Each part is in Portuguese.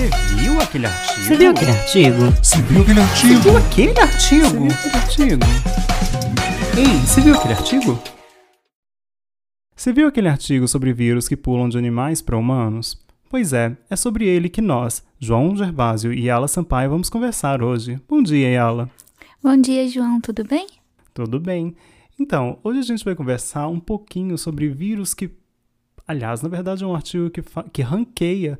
Você viu aquele artigo? Você viu aquele artigo? Você viu aquele Você artigo? viu aquele artigo? Você viu aquele artigo? Ei, você viu aquele artigo? Você viu aquele artigo sobre vírus que pulam de animais para humanos? Pois é, é sobre ele que nós, João Gervásio e Yala Sampaio, vamos conversar hoje. Bom dia, Yala. Bom dia, João, tudo bem? Tudo bem? Então, hoje a gente vai conversar um pouquinho sobre vírus que. Aliás, na verdade, é um artigo que, fa- que ranqueia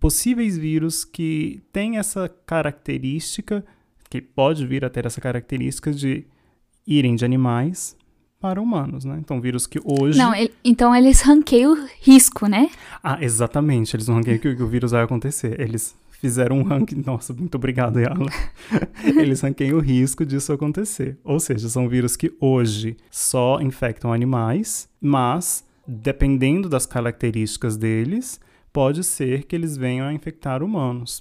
possíveis vírus que têm essa característica, que pode vir a ter essa característica de irem de animais para humanos, né? Então, vírus que hoje. Não, ele- então eles ranqueiam o risco, né? Ah, exatamente. Eles não ranqueiam que, que o vírus vai acontecer. Eles fizeram um ranking. Nossa, muito obrigado, Yala. Eles ranqueiam o risco disso acontecer. Ou seja, são vírus que hoje só infectam animais, mas, dependendo das características deles, pode ser que eles venham a infectar humanos.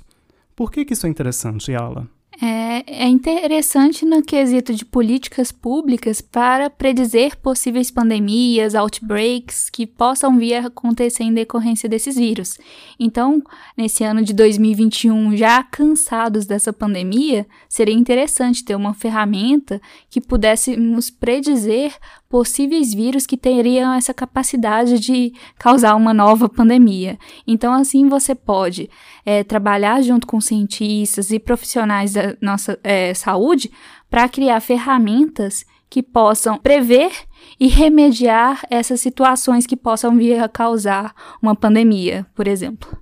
Por que, que isso é interessante, Yala? É, é interessante no quesito de políticas públicas para predizer possíveis pandemias, outbreaks que possam vir a acontecer em decorrência desses vírus. Então, nesse ano de 2021, já cansados dessa pandemia, seria interessante ter uma ferramenta que pudéssemos predizer possíveis vírus que teriam essa capacidade de causar uma nova pandemia. Então, assim, você pode é, trabalhar junto com cientistas e profissionais da nossa é, saúde para criar ferramentas que possam prever e remediar essas situações que possam vir a causar uma pandemia, por exemplo.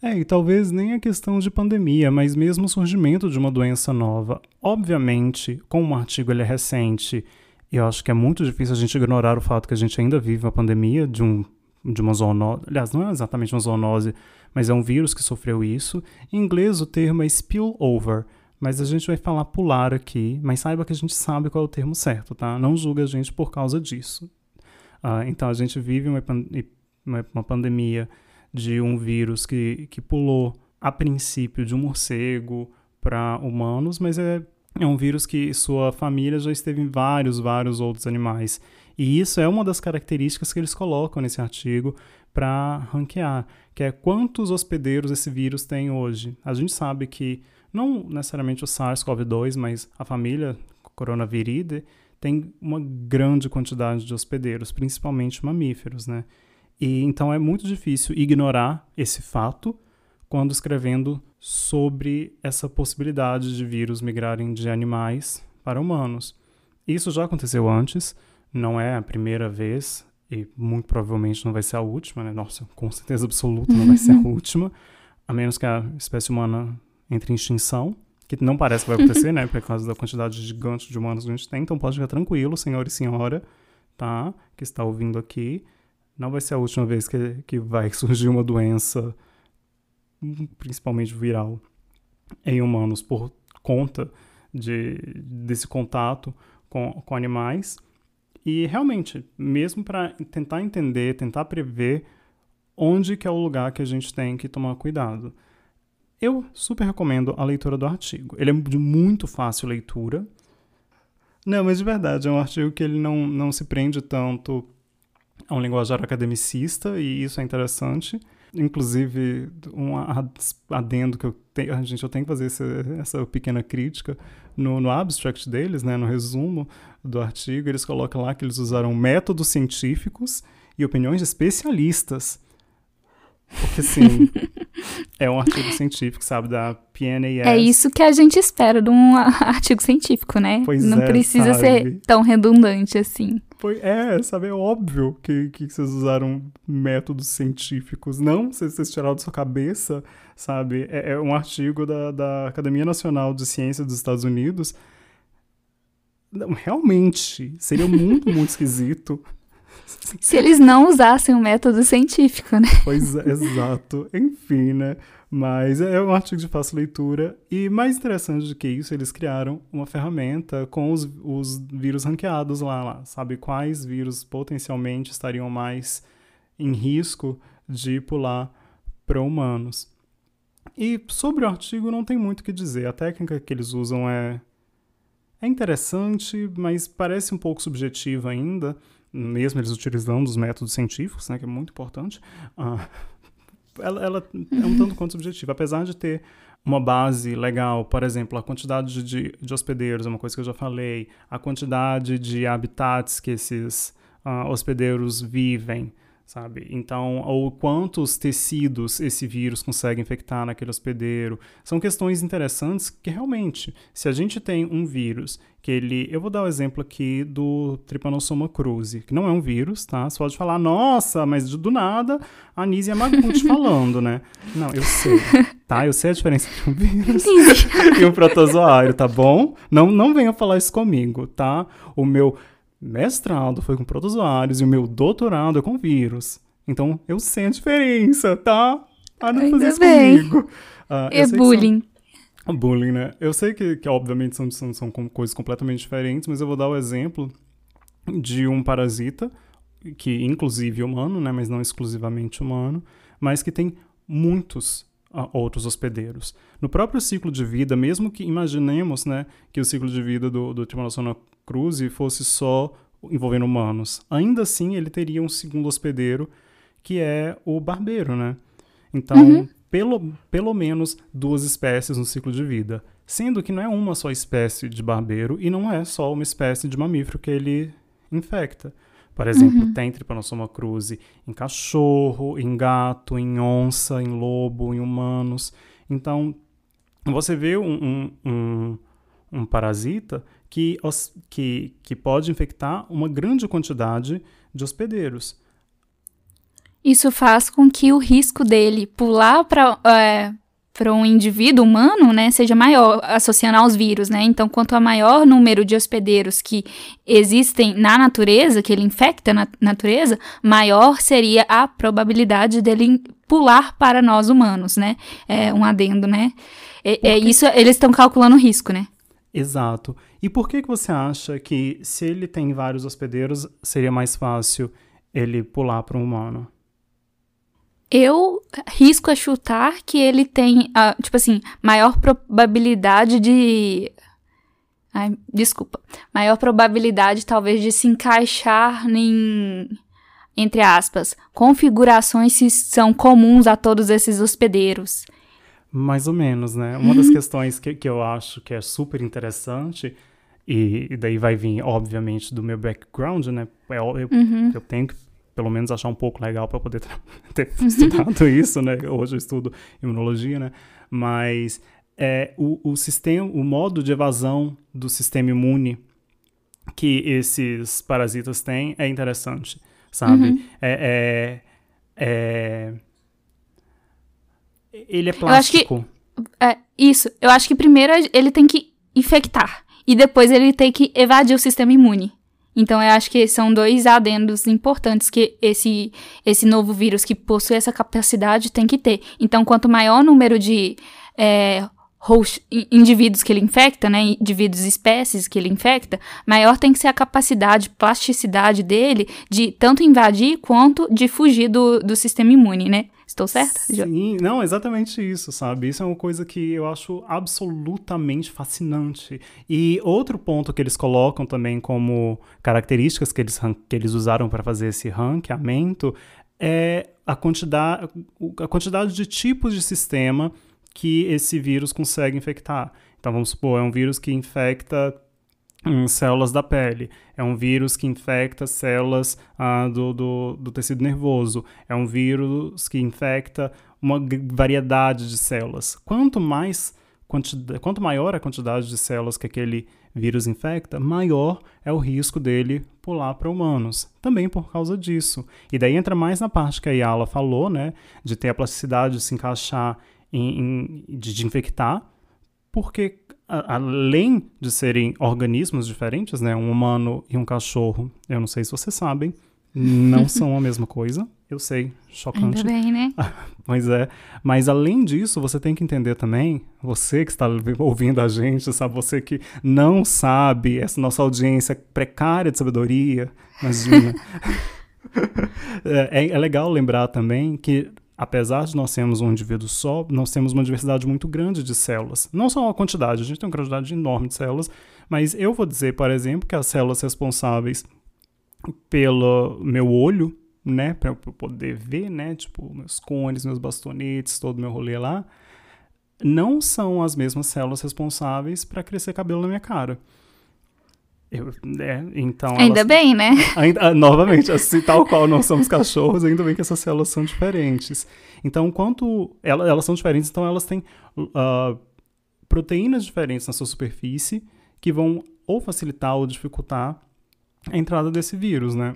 É, e talvez nem a questão de pandemia, mas mesmo o surgimento de uma doença nova. Obviamente, como o artigo é recente, eu acho que é muito difícil a gente ignorar o fato que a gente ainda vive uma pandemia de, um, de uma zoonose. Aliás, não é exatamente uma zoonose, mas é um vírus que sofreu isso. Em inglês, o termo é spillover, mas a gente vai falar pular aqui, mas saiba que a gente sabe qual é o termo certo, tá? Não julga a gente por causa disso. Ah, então, a gente vive uma, uma pandemia de um vírus que, que pulou a princípio de um morcego para humanos, mas é, é um vírus que sua família já esteve em vários, vários outros animais. E isso é uma das características que eles colocam nesse artigo para ranquear, que é quantos hospedeiros esse vírus tem hoje. A gente sabe que não necessariamente o SARS-CoV-2, mas a família Coronaviridae tem uma grande quantidade de hospedeiros, principalmente mamíferos, né? E então é muito difícil ignorar esse fato quando escrevendo sobre essa possibilidade de vírus migrarem de animais para humanos. Isso já aconteceu antes, não é a primeira vez e muito provavelmente não vai ser a última, né? Nossa, com certeza absoluta não vai ser a última, a menos que a espécie humana entre em extinção, que não parece que vai acontecer, né? Por causa da quantidade gigante de humanos que a gente tem, então pode ficar tranquilo, senhor e senhora, tá? Que está ouvindo aqui. Não vai ser a última vez que, que vai surgir uma doença, principalmente viral, em humanos por conta de, desse contato com, com animais. E realmente, mesmo para tentar entender, tentar prever onde que é o lugar que a gente tem que tomar cuidado. Eu super recomendo a leitura do artigo. Ele é de muito fácil leitura. Não, mas de verdade, é um artigo que ele não, não se prende tanto a um linguajar academicista, e isso é interessante. Inclusive, um adendo que eu tenho, gente, eu tenho que fazer essa, essa pequena crítica no, no abstract deles, né, no resumo do artigo, eles colocam lá que eles usaram métodos científicos e opiniões de especialistas. Porque, assim, é um artigo científico, sabe, da PNAS. É isso que a gente espera de um artigo científico, né? Pois Não é, precisa sabe? ser tão redundante assim. Foi, é, sabe, é óbvio que, que vocês usaram métodos científicos. Não, vocês, vocês tiraram da sua cabeça, sabe? É, é um artigo da, da Academia Nacional de Ciências dos Estados Unidos. Não, realmente, seria muito, muito esquisito. Se eles não usassem o método científico, né? Pois é, exato. Enfim, né? Mas é um artigo de fácil leitura. E mais interessante do que isso, eles criaram uma ferramenta com os, os vírus ranqueados lá, lá. Sabe quais vírus potencialmente estariam mais em risco de pular para humanos. E sobre o artigo não tem muito o que dizer. A técnica que eles usam é, é interessante, mas parece um pouco subjetiva ainda, mesmo eles utilizando os métodos científicos, né, que é muito importante. Ah, ela, ela é um tanto quanto subjetiva. Apesar de ter uma base legal, por exemplo, a quantidade de, de hospedeiros, é uma coisa que eu já falei, a quantidade de habitats que esses uh, hospedeiros vivem, sabe? Então, ou quantos tecidos esse vírus consegue infectar naquele hospedeiro. São questões interessantes que realmente, se a gente tem um vírus que ele, eu vou dar o um exemplo aqui do Trypanosoma cruzi, que não é um vírus, tá? Você pode falar, nossa, mas do nada a Nise Yamaguchi falando, né? Não, eu sei, tá? Eu sei a diferença entre um vírus e um protozoário, tá bom? Não, não venha falar isso comigo, tá? O meu mestrado foi com protozoários e o meu doutorado é com vírus. Então eu sei a diferença, tá? Ah, não fazer isso bem. comigo. Uh, é bullying. São... Bullying, né? Eu sei que, que obviamente são, são, são coisas completamente diferentes, mas eu vou dar o exemplo de um parasita, que inclusive humano, né? Mas não exclusivamente humano, mas que tem muitos uh, outros hospedeiros. No próprio ciclo de vida, mesmo que imaginemos né, que o ciclo de vida do, do Fosse só envolvendo humanos. Ainda assim, ele teria um segundo hospedeiro, que é o barbeiro, né? Então, uhum. pelo, pelo menos duas espécies no ciclo de vida. Sendo que não é uma só espécie de barbeiro e não é só uma espécie de mamífero que ele infecta. Por exemplo, uhum. tem Trypanosoma cruzi em cachorro, em gato, em onça, em lobo, em humanos. Então, você vê um, um, um, um parasita que, que, que pode infectar uma grande quantidade de hospedeiros. Isso faz com que o risco dele pular para é, para um indivíduo humano, né, seja maior, associando aos vírus, né? Então, quanto a maior número de hospedeiros que existem na natureza, que ele infecta na natureza, maior seria a probabilidade dele pular para nós humanos, né? É um adendo, né? É, é isso, eles estão calculando o risco, né? Exato. E por que, que você acha que, se ele tem vários hospedeiros, seria mais fácil ele pular para um humano? Eu risco a chutar que ele tem, uh, tipo assim, maior probabilidade de. Ai, desculpa. Maior probabilidade, talvez, de se encaixar em. Entre aspas, configurações que são comuns a todos esses hospedeiros. Mais ou menos, né? Uma das questões que, que eu acho que é super interessante, e, e daí vai vir, obviamente, do meu background, né? Eu, eu, uhum. eu tenho que, pelo menos, achar um pouco legal para poder ter estudado isso, né? Hoje eu estudo imunologia, né? Mas é, o, o sistema, o modo de evasão do sistema imune que esses parasitas têm é interessante, sabe? Uhum. é, é, é ele é plástico. Eu acho que, é, isso. Eu acho que primeiro ele tem que infectar. E depois ele tem que evadir o sistema imune. Então eu acho que são dois adendos importantes que esse, esse novo vírus que possui essa capacidade tem que ter. Então, quanto maior o número de é, host, indivíduos que ele infecta, né, indivíduos espécies que ele infecta, maior tem que ser a capacidade, plasticidade dele de tanto invadir quanto de fugir do, do sistema imune, né? Estou certa? Sim, não, exatamente isso, sabe? Isso é uma coisa que eu acho absolutamente fascinante. E outro ponto que eles colocam também como características que eles, que eles usaram para fazer esse ranqueamento é a quantidade, a quantidade de tipos de sistema que esse vírus consegue infectar. Então, vamos supor, é um vírus que infecta em células da pele. É um vírus que infecta células ah, do, do, do, tecido nervoso. É um vírus que infecta uma variedade de células. Quanto mais quanto maior a quantidade de células que aquele vírus infecta, maior é o risco dele pular para humanos. Também por causa disso. E daí entra mais na parte que a Yala falou, né, de ter a plasticidade de se encaixar em, em de, de infectar, porque além de serem organismos diferentes, né, um humano e um cachorro, eu não sei se vocês sabem, não são a mesma coisa. Eu sei, chocante. Ainda bem, né? Mas é. Mas além disso, você tem que entender também, você que está ouvindo a gente, sabe, você que não sabe essa nossa audiência precária de sabedoria, imagina. é, é legal lembrar também que apesar de nós sermos um indivíduo só, nós temos uma diversidade muito grande de células. Não só a quantidade, a gente tem uma quantidade enorme de células, mas eu vou dizer, por exemplo, que as células responsáveis pelo meu olho, né, para eu poder ver, né, tipo, meus cones, meus bastonetes, todo meu rolê lá, não são as mesmas células responsáveis para crescer cabelo na minha cara. Eu, é, então ainda elas, bem, né? Ainda, ah, novamente, assim, tal qual não somos cachorros, ainda bem que essas células são diferentes. Então, quanto elas, elas são diferentes, então elas têm uh, proteínas diferentes na sua superfície que vão ou facilitar ou dificultar a entrada desse vírus, né?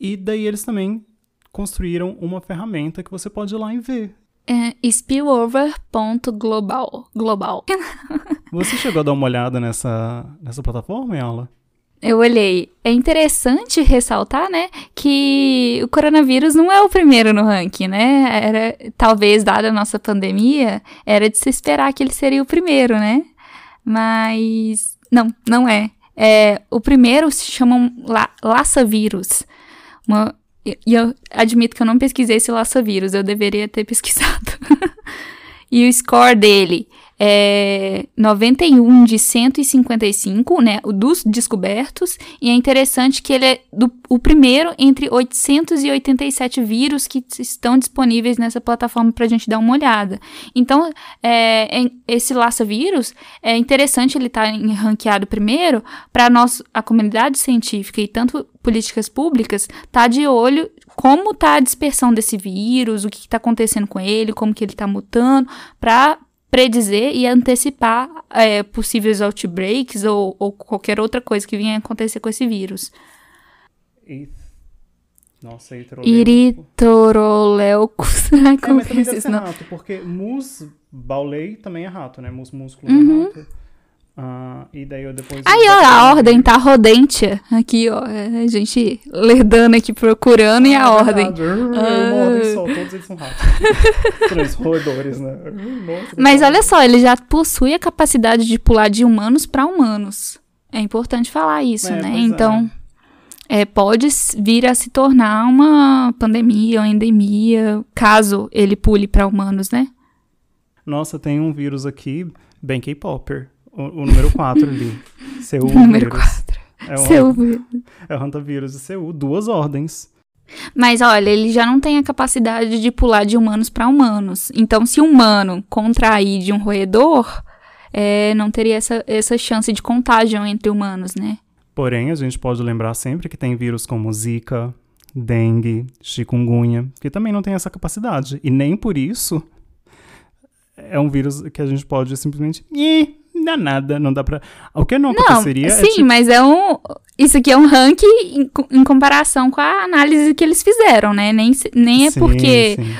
E daí eles também construíram uma ferramenta que você pode ir lá e ver. É spillover.global. Global. Você chegou a dar uma olhada nessa, nessa plataforma, Yala? Eu olhei. É interessante ressaltar, né, que o coronavírus não é o primeiro no ranking, né? Era, talvez, dada a nossa pandemia, era de se esperar que ele seria o primeiro, né? Mas não, não é. é o primeiro se chama la, Lassa Vírus. Uma, e eu admito que eu não pesquisei esse Lassa Vírus, eu deveria ter pesquisado. e o score dele é 91 de 155, né, dos descobertos, e é interessante que ele é do, o primeiro entre 887 vírus que estão disponíveis nessa plataforma para a gente dar uma olhada. Então, é, esse Lassa Vírus, é interessante ele estar tá ranqueado primeiro para a comunidade científica e tanto políticas públicas tá de olho como está a dispersão desse vírus, o que está acontecendo com ele, como que ele está mutando, para predizer e antecipar é, possíveis outbreaks ou, ou, qualquer outra coisa que venha acontecer com esse vírus. Nossa, Iritoroleuco. Será que é, mas também deve ser rato, porque mus baulei também é rato, né? Mus músculo é uhum. é rato. Uh, e daí eu depois. Aí, ó, a ordem tá rodentia. Aqui, ó. É, a gente lerdando aqui, procurando ah, e a é ordem. Ah. Uma ordem só, todos eles são ratos. Três roedores, né? Nossa, Mas olha só, ele já possui a capacidade de pular de humanos para humanos. É importante falar isso, é, né? Então. É. pode vir a se tornar uma pandemia, uma endemia, caso ele pule para humanos, né? Nossa, tem um vírus aqui, bem K-Popper o, o número 4 ali. CU número 4. É o, CU. É o Hantavírus e CU, duas ordens. Mas olha, ele já não tem a capacidade de pular de humanos para humanos. Então, se um humano contrair de um roedor, é, não teria essa, essa chance de contágio entre humanos, né? Porém, a gente pode lembrar sempre que tem vírus como Zika, dengue, chikungunya, que também não tem essa capacidade. E nem por isso é um vírus que a gente pode simplesmente não dá nada, não dá pra. O que não aconteceria. Não, sim, é tipo... mas é um. Isso aqui é um ranking em, em, comparação com a análise que eles fizeram, né? Nem, nem é sim, porque sim.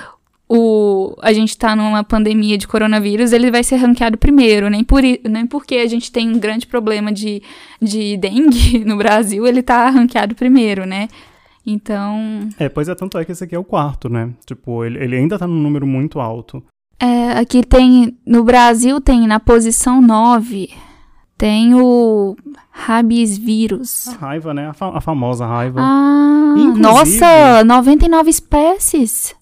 o, a gente tá numa pandemia de coronavírus, ele vai ser ranqueado primeiro. Nem, por, nem porque a gente tem um grande problema de, de dengue no Brasil, ele tá ranqueado primeiro, né? Então. É, pois é, tanto é que esse aqui é o quarto, né? Tipo, ele, ele ainda tá num número muito alto. É, aqui tem, no Brasil tem na posição 9, tem o rabies vírus. A raiva, né? A, fa a famosa raiva. Ah, inclusive, nossa, 99 espécies.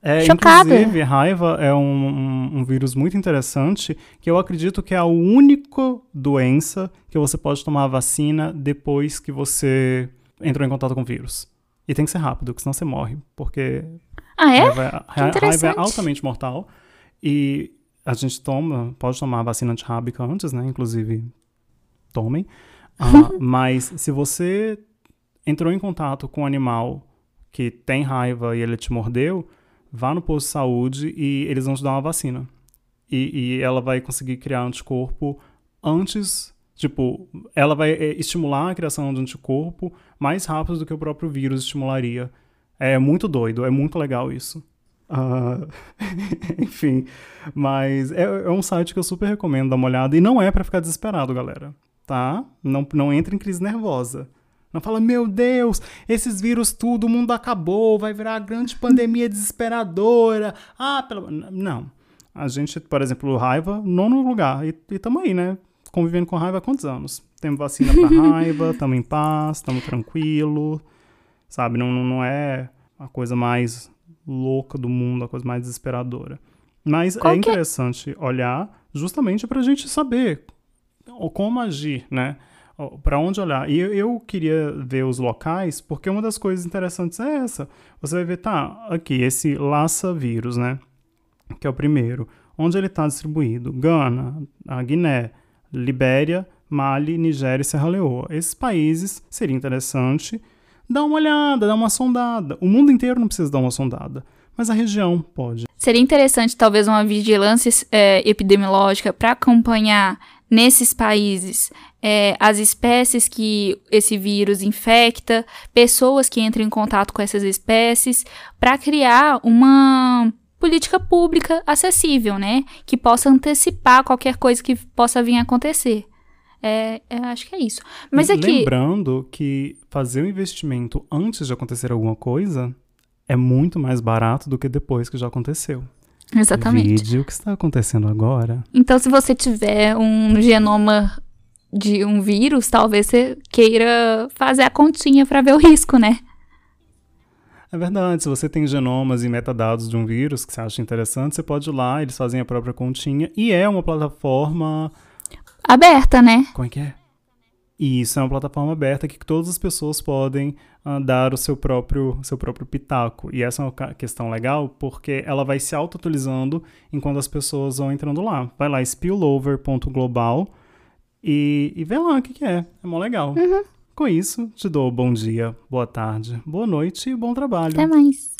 É, Chocada. Inclusive, raiva é um, um, um, vírus muito interessante que eu acredito que é a única doença que você pode tomar a vacina depois que você entrou em contato com o vírus. E tem que ser rápido, porque senão você morre. Porque ah, é? Raiva, é, raiva é altamente mortal. E a gente toma, pode tomar a vacina antirrábica antes, né? Inclusive, tomem. Uh, mas se você entrou em contato com um animal que tem raiva e ele te mordeu, vá no posto de saúde e eles vão te dar uma vacina. E, e ela vai conseguir criar anticorpo antes, tipo, ela vai é, estimular a criação de anticorpo mais rápido do que o próprio vírus estimularia. É muito doido, é muito legal isso. Uh, enfim, mas é, é, um site que eu super recomendo dar uma olhada e não é para ficar desesperado, galera, tá? Não, não entra em crise nervosa. Não fala, meu Deus, esses vírus tudo, o mundo acabou, vai virar uma grande pandemia desesperadora. Ah, pelo... Não. A gente, por exemplo, raiva, nono lugar. E, e tamo aí, né? Convivendo com raiva há quantos anos? Temos vacina pra raiva, tamo em paz, tamo tranquilo. Sabe, não, não é a coisa mais louca do mundo, a coisa mais desesperadora. Mas Qual é, é interessante olhar justamente para a gente saber como agir, né? para onde olhar. E eu, queria ver os locais, porque uma das coisas interessantes é essa. Você vai ver, tá, aqui, esse Lassa vírus, né? Que é o primeiro. Onde ele está distribuído? Gana, a Guiné, Libéria, Mali, Nigéria e Serra Leoa. Esses países seria interessante dar uma olhada, dar uma sondada. O mundo inteiro não precisa dar uma sondada, mas a região pode. Seria interessante, talvez, uma vigilância é, epidemiológica para acompanhar nesses países é, as espécies que esse vírus infecta, pessoas que entram em contato com essas espécies, para criar uma política pública acessível, né? Que possa antecipar qualquer coisa que possa vir a acontecer. É, é, acho que é isso. Mas aqui. Lembrando que fazer um investimento antes de acontecer alguma coisa é muito mais barato do que depois que já aconteceu. Exatamente. Vide o que está acontecendo agora. Então, se você tiver um genoma de um vírus, talvez você queira fazer a continha para ver o risco, né? É verdade, se você tem genomas e metadados de um vírus que você acha interessante, você pode ir lá, eles fazem a própria continha e é uma plataforma aberta, né? Como é que é? E isso é uma plataforma aberta que todas as pessoas podem uh, dar o seu próprio, seu próprio pitaco. E essa é uma questão legal porque ela vai se auto-atualizando enquanto as pessoas vão entrando lá. Vai lá, spillover.global e, e vê lá o que, que é. É mó legal. Uhum. Com isso, te dou bom dia, boa tarde, boa noite e bom trabalho. Até mais.